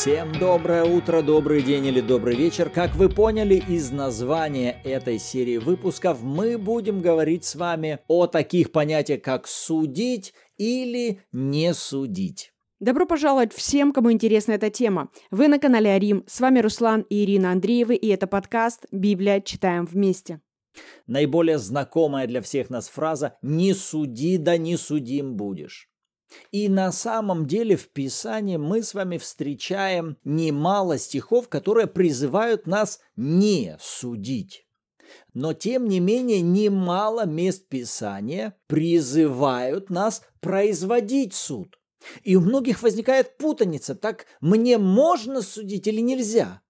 Всем доброе утро, добрый день или добрый вечер. Как вы поняли из названия этой серии выпусков, мы будем говорить с вами о таких понятиях, как судить или не судить. Добро пожаловать всем, кому интересна эта тема. Вы на канале Арим. С вами Руслан и Ирина Андреевы, и это подкаст «Библия. Читаем вместе». Наиболее знакомая для всех нас фраза «не суди, да не судим будешь». И на самом деле в Писании мы с вами встречаем немало стихов, которые призывают нас не судить. Но тем не менее немало мест Писания призывают нас производить суд. И у многих возникает путаница, так мне можно судить или нельзя?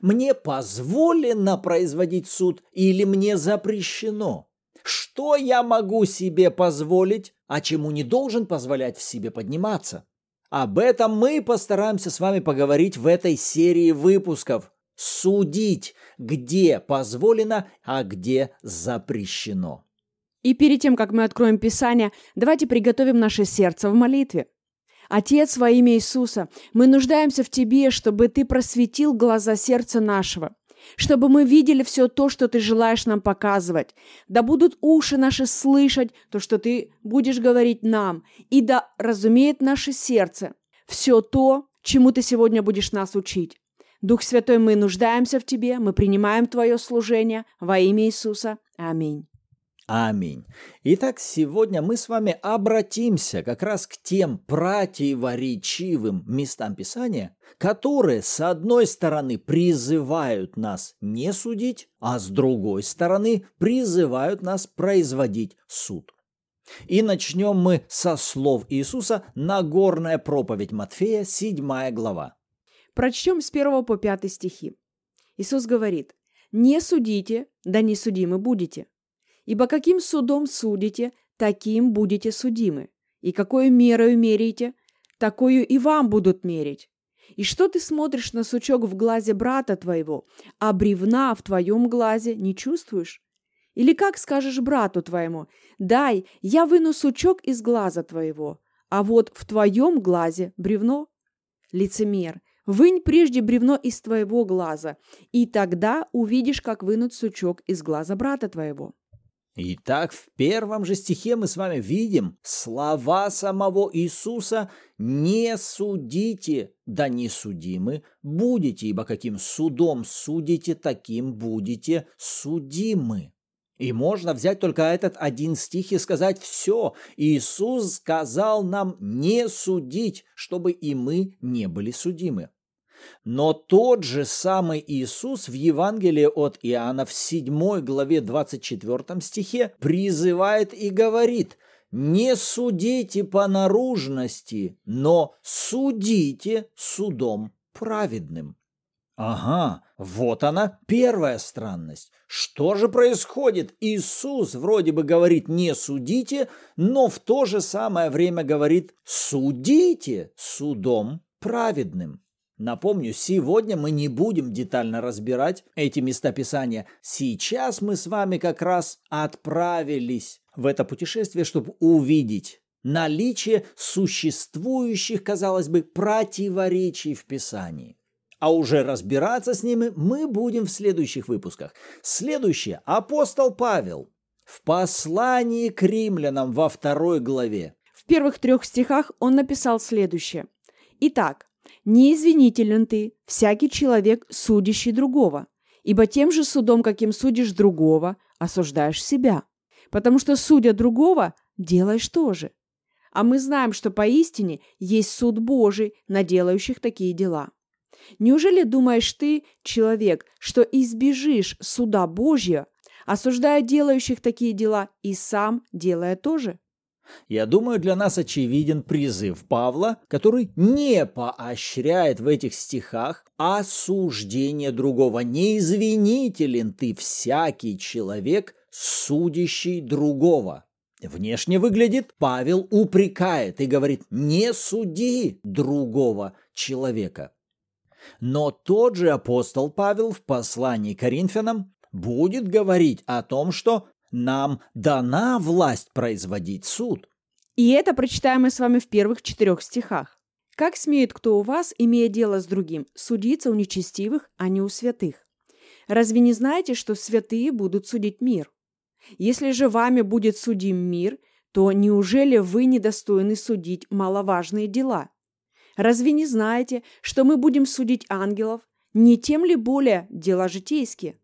Мне позволено производить суд или мне запрещено? Что я могу себе позволить, а чему не должен позволять в себе подниматься? Об этом мы постараемся с вами поговорить в этой серии выпусков. Судить, где позволено, а где запрещено. И перед тем, как мы откроем Писание, давайте приготовим наше сердце в молитве. Отец, во имя Иисуса, мы нуждаемся в Тебе, чтобы Ты просветил глаза сердца нашего, чтобы мы видели все то, что Ты желаешь нам показывать. Да будут уши наши слышать то, что Ты будешь говорить нам, и да разумеет наше сердце все то, чему Ты сегодня будешь нас учить. Дух Святой, мы нуждаемся в Тебе, мы принимаем Твое служение во имя Иисуса. Аминь. Аминь. Итак, сегодня мы с вами обратимся как раз к тем противоречивым местам Писания, которые, с одной стороны, призывают нас не судить, а с другой стороны, призывают нас производить суд. И начнем мы со слов Иисуса «Нагорная проповедь Матфея, 7 глава». Прочтем с 1 по 5 стихи. Иисус говорит, «Не судите, да не судимы будете, Ибо каким судом судите, таким будете судимы. И какую мерою меряете, такую и вам будут мерить. И что ты смотришь на сучок в глазе брата твоего, а бревна в твоем глазе не чувствуешь? Или как скажешь брату твоему, дай, я выну сучок из глаза твоего, а вот в твоем глазе бревно? Лицемер, вынь прежде бревно из твоего глаза, и тогда увидишь, как вынуть сучок из глаза брата твоего. Итак, в первом же стихе мы с вами видим слова самого Иисуса «Не судите, да не судимы будете, ибо каким судом судите, таким будете судимы». И можно взять только этот один стих и сказать «все». Иисус сказал нам не судить, чтобы и мы не были судимы. Но тот же самый Иисус в Евангелии от Иоанна в 7 главе 24 стихе призывает и говорит «Не судите по наружности, но судите судом праведным». Ага, вот она, первая странность. Что же происходит? Иисус вроде бы говорит «не судите», но в то же самое время говорит «судите судом праведным». Напомню, сегодня мы не будем детально разбирать эти места Писания. Сейчас мы с вами как раз отправились в это путешествие, чтобы увидеть наличие существующих, казалось бы, противоречий в Писании. А уже разбираться с ними мы будем в следующих выпусках. Следующее. Апостол Павел в послании к римлянам во второй главе. В первых трех стихах он написал следующее. Итак, Неизвинителен ты, всякий человек, судящий другого, ибо тем же судом, каким судишь другого, осуждаешь себя. Потому что, судя другого, делаешь то же. А мы знаем, что поистине есть суд Божий на делающих такие дела. Неужели думаешь ты, человек, что избежишь суда Божьего, осуждая делающих такие дела и сам делая то же? Я думаю, для нас очевиден призыв Павла, который не поощряет в этих стихах осуждение другого. Не извинителен ты всякий человек, судящий другого. Внешне выглядит, Павел упрекает и говорит, не суди другого человека. Но тот же апостол Павел в послании к Коринфянам будет говорить о том, что нам дана власть производить суд. И это прочитаем мы с вами в первых четырех стихах. Как смеет кто у вас, имея дело с другим, судиться у нечестивых, а не у святых? Разве не знаете, что святые будут судить мир? Если же вами будет судим мир, то неужели вы недостойны судить маловажные дела? Разве не знаете, что мы будем судить ангелов, не тем ли более дела житейские?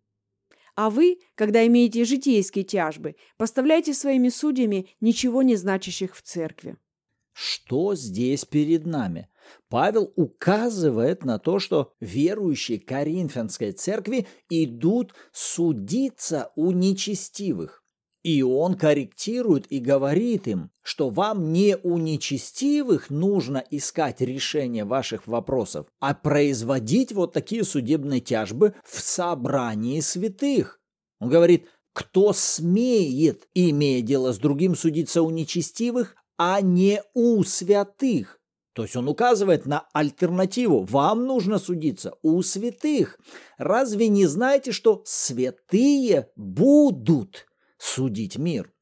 А вы, когда имеете житейские тяжбы, поставляйте своими судьями ничего не значащих в церкви. Что здесь перед нами? Павел указывает на то, что верующие Коринфянской церкви идут судиться у нечестивых. И он корректирует и говорит им, что вам не у нечестивых нужно искать решение ваших вопросов, а производить вот такие судебные тяжбы в собрании святых. Он говорит, кто смеет, имея дело с другим, судиться у нечестивых, а не у святых. То есть он указывает на альтернативу. Вам нужно судиться у святых. Разве не знаете, что святые будут судить мир.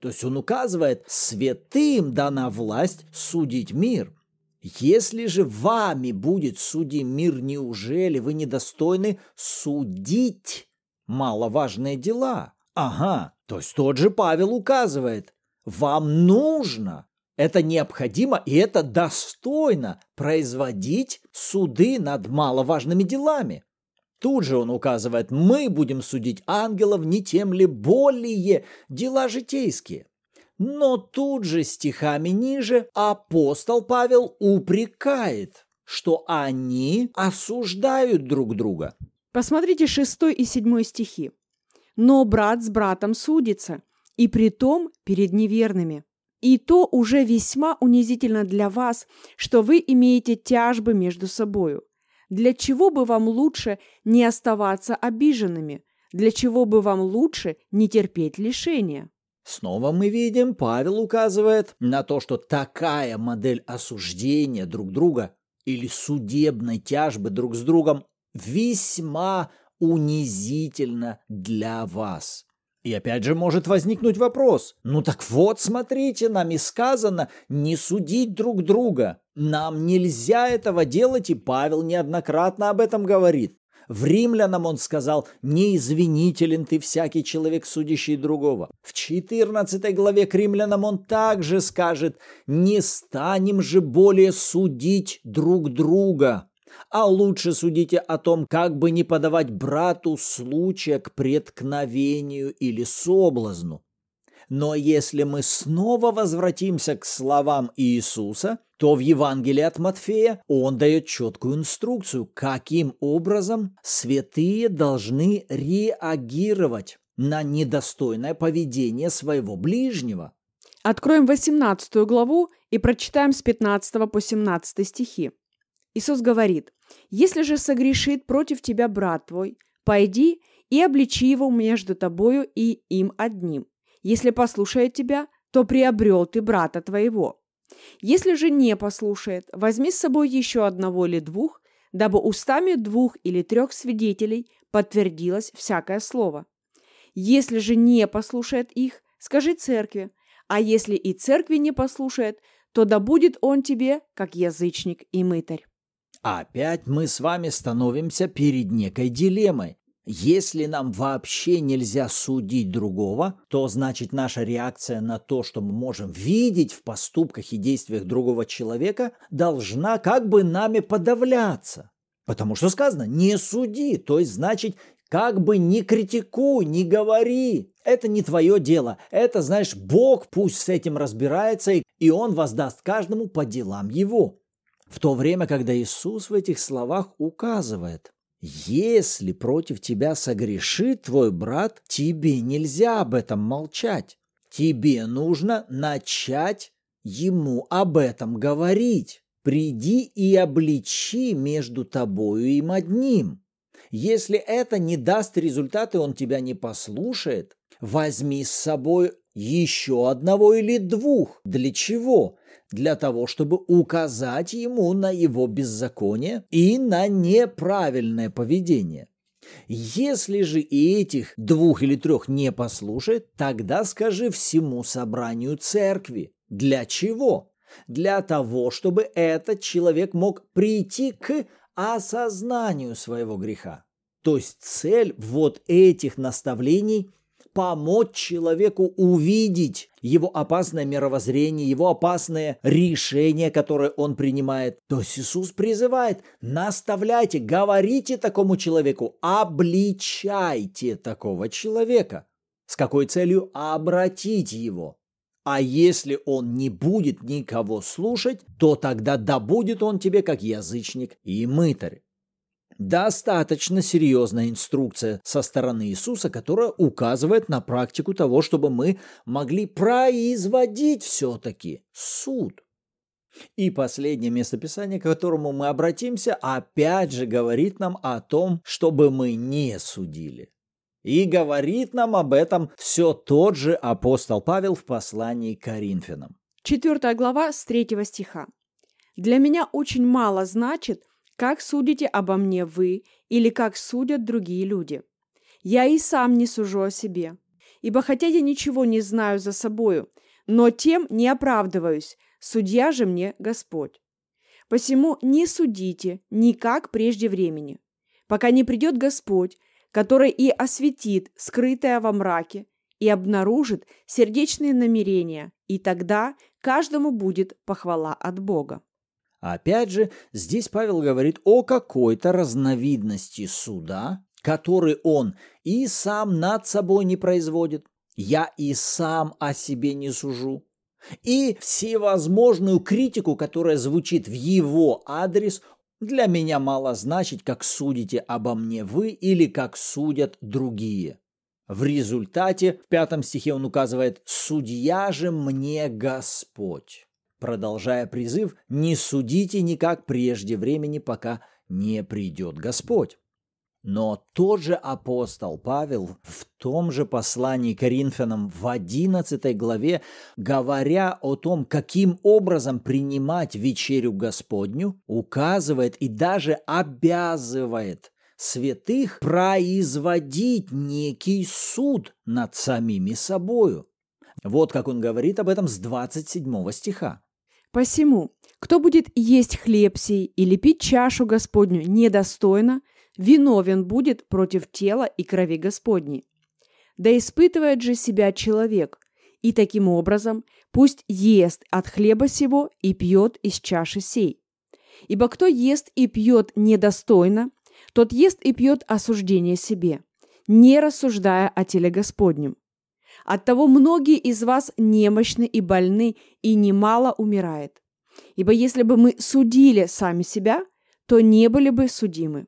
То есть он указывает, святым дана власть судить мир. Если же вами будет судим мир, неужели вы недостойны судить маловажные дела? Ага, то есть тот же Павел указывает, вам нужно, это необходимо и это достойно производить суды над маловажными делами. Тут же он указывает, мы будем судить ангелов не тем ли более дела житейские. Но тут же стихами ниже апостол Павел упрекает, что они осуждают друг друга. Посмотрите шестой и седьмой стихи. «Но брат с братом судится, и при том перед неверными. И то уже весьма унизительно для вас, что вы имеете тяжбы между собою. Для чего бы вам лучше не оставаться обиженными? Для чего бы вам лучше не терпеть лишения? Снова мы видим, Павел указывает на то, что такая модель осуждения друг друга или судебной тяжбы друг с другом весьма унизительна для вас. И опять же может возникнуть вопрос. Ну так вот, смотрите, нам и сказано не судить друг друга. Нам нельзя этого делать, и Павел неоднократно об этом говорит. В римлянам он сказал, не извинителен ты всякий человек, судящий другого. В 14 главе к римлянам он также скажет, не станем же более судить друг друга а лучше судите о том, как бы не подавать брату случая к преткновению или соблазну. Но если мы снова возвратимся к словам Иисуса, то в Евангелии от Матфея он дает четкую инструкцию, каким образом святые должны реагировать на недостойное поведение своего ближнего. Откроем 18 главу и прочитаем с 15 по 17 стихи. Иисус говорит, «Если же согрешит против тебя брат твой, пойди и обличи его между тобою и им одним. Если послушает тебя, то приобрел ты брата твоего. Если же не послушает, возьми с собой еще одного или двух, дабы устами двух или трех свидетелей подтвердилось всякое слово. Если же не послушает их, скажи церкви, а если и церкви не послушает, то да будет он тебе, как язычник и мытарь. Опять мы с вами становимся перед некой дилеммой. Если нам вообще нельзя судить другого, то значит наша реакция на то, что мы можем видеть в поступках и действиях другого человека, должна как бы нами подавляться. Потому что сказано «не суди», то есть значит как бы не критикуй, не говори. Это не твое дело. Это, знаешь, Бог пусть с этим разбирается, и Он воздаст каждому по делам его. В то время, когда Иисус в этих словах указывает, если против тебя согрешит твой брат, тебе нельзя об этом молчать. Тебе нужно начать ему об этом говорить. Приди и обличи между тобою им одним. Если это не даст результаты, он тебя не послушает, возьми с собой еще одного или двух. Для чего? для того, чтобы указать ему на его беззаконие и на неправильное поведение. Если же и этих двух или трех не послушает, тогда скажи всему собранию церкви. Для чего? для того, чтобы этот человек мог прийти к осознанию своего греха. То есть цель вот этих наставлений помочь человеку увидеть его опасное мировоззрение, его опасное решение, которое он принимает. То есть Иисус призывает, наставляйте, говорите такому человеку, обличайте такого человека. С какой целью? Обратить его. А если он не будет никого слушать, то тогда да будет он тебе как язычник и мытарь. Достаточно серьезная инструкция со стороны Иисуса, которая указывает на практику того, чтобы мы могли производить все-таки суд. И последнее местописание, к которому мы обратимся, опять же говорит нам о том, чтобы мы не судили. И говорит нам об этом все тот же апостол Павел в послании к Коринфянам. Четвертая глава с третьего стиха. «Для меня очень мало значит, как судите обо мне вы или как судят другие люди? Я и сам не сужу о себе. Ибо хотя я ничего не знаю за собою, но тем не оправдываюсь, судья же мне Господь. Посему не судите никак прежде времени, пока не придет Господь, который и осветит скрытое во мраке и обнаружит сердечные намерения, и тогда каждому будет похвала от Бога. Опять же, здесь Павел говорит о какой-то разновидности суда, который он и сам над собой не производит, я и сам о себе не сужу, и всевозможную критику, которая звучит в его адрес, для меня мало значить, как судите обо мне вы или как судят другие. В результате в пятом стихе он указывает «Судья же мне Господь» продолжая призыв «Не судите никак прежде времени, пока не придет Господь». Но тот же апостол Павел в том же послании Коринфянам в 11 главе, говоря о том, каким образом принимать вечерю Господню, указывает и даже обязывает святых производить некий суд над самими собою. Вот как он говорит об этом с 27 стиха. Посему, кто будет есть хлеб сей или пить чашу Господню недостойно, виновен будет против тела и крови Господней. Да испытывает же себя человек, и таким образом пусть ест от хлеба сего и пьет из чаши сей. Ибо кто ест и пьет недостойно, тот ест и пьет осуждение себе, не рассуждая о теле Господнем. Оттого многие из вас немощны и больны, и немало умирает. Ибо если бы мы судили сами себя, то не были бы судимы.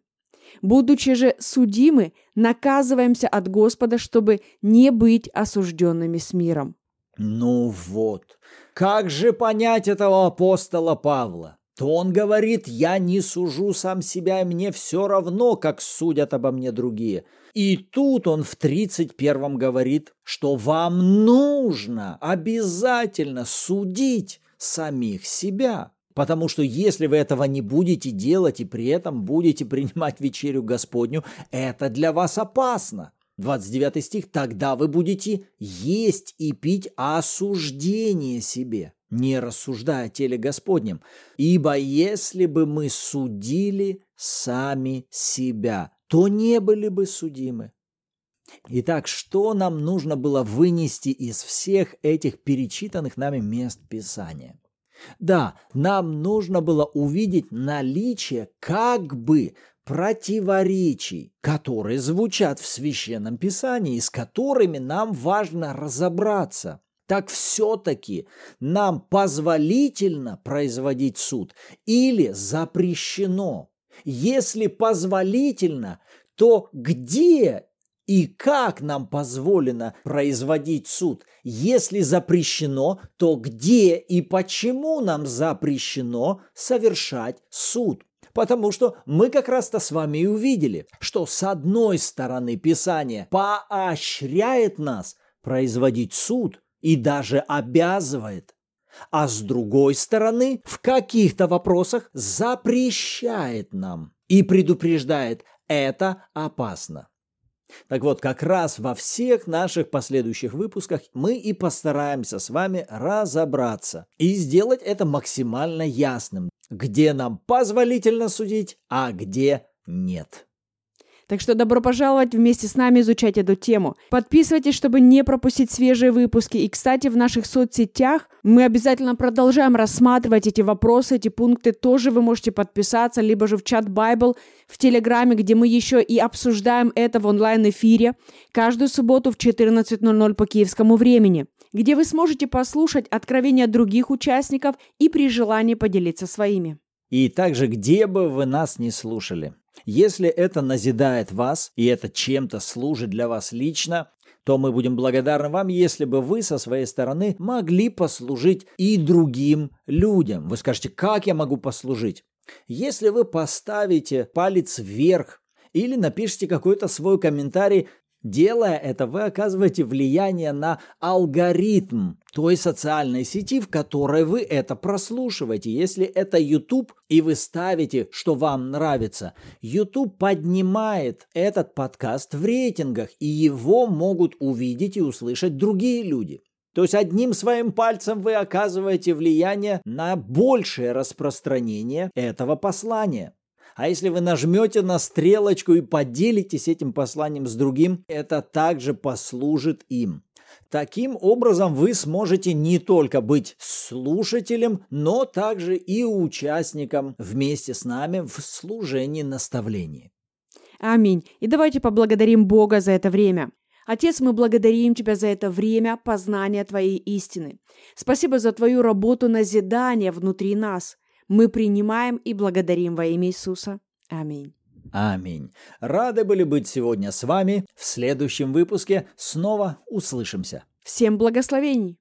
Будучи же судимы, наказываемся от Господа, чтобы не быть осужденными с миром. Ну вот, как же понять этого апостола Павла? То он говорит, я не сужу сам себя, и мне все равно, как судят обо мне другие – и тут он в 31-м говорит, что вам нужно обязательно судить самих себя. Потому что если вы этого не будете делать и при этом будете принимать вечерю Господню, это для вас опасно. 29 стих, тогда вы будете есть и пить осуждение себе, не рассуждая теле Господнем. Ибо если бы мы судили сами себя, то не были бы судимы. Итак, что нам нужно было вынести из всех этих перечитанных нами мест Писания? Да, нам нужно было увидеть наличие как бы противоречий, которые звучат в Священном Писании, с которыми нам важно разобраться. Так все-таки нам позволительно производить суд или запрещено если позволительно, то где и как нам позволено производить суд? Если запрещено, то где и почему нам запрещено совершать суд? Потому что мы как раз-то с вами и увидели, что с одной стороны Писание поощряет нас производить суд и даже обязывает, а с другой стороны в каких-то вопросах запрещает нам и предупреждает, это опасно. Так вот, как раз во всех наших последующих выпусках мы и постараемся с вами разобраться и сделать это максимально ясным, где нам позволительно судить, а где нет. Так что добро пожаловать вместе с нами изучать эту тему. Подписывайтесь, чтобы не пропустить свежие выпуски. И, кстати, в наших соцсетях мы обязательно продолжаем рассматривать эти вопросы, эти пункты. Тоже вы можете подписаться, либо же в чат Bible в Телеграме, где мы еще и обсуждаем это в онлайн-эфире каждую субботу в 14.00 по киевскому времени где вы сможете послушать откровения других участников и при желании поделиться своими. И также, где бы вы нас не слушали, если это назидает вас, и это чем-то служит для вас лично, то мы будем благодарны вам, если бы вы со своей стороны могли послужить и другим людям. Вы скажете, как я могу послужить? Если вы поставите палец вверх или напишите какой-то свой комментарий Делая это, вы оказываете влияние на алгоритм той социальной сети, в которой вы это прослушиваете. Если это YouTube, и вы ставите, что вам нравится, YouTube поднимает этот подкаст в рейтингах, и его могут увидеть и услышать другие люди. То есть одним своим пальцем вы оказываете влияние на большее распространение этого послания. А если вы нажмете на стрелочку и поделитесь этим посланием с другим, это также послужит им. Таким образом, вы сможете не только быть слушателем, но также и участником вместе с нами в служении наставлений. Аминь. И давайте поблагодарим Бога за это время. Отец, мы благодарим Тебя за это время познания Твоей истины. Спасибо за Твою работу назидания внутри нас. Мы принимаем и благодарим во имя Иисуса. Аминь. Аминь. Рады были быть сегодня с вами. В следующем выпуске снова услышимся. Всем благословений!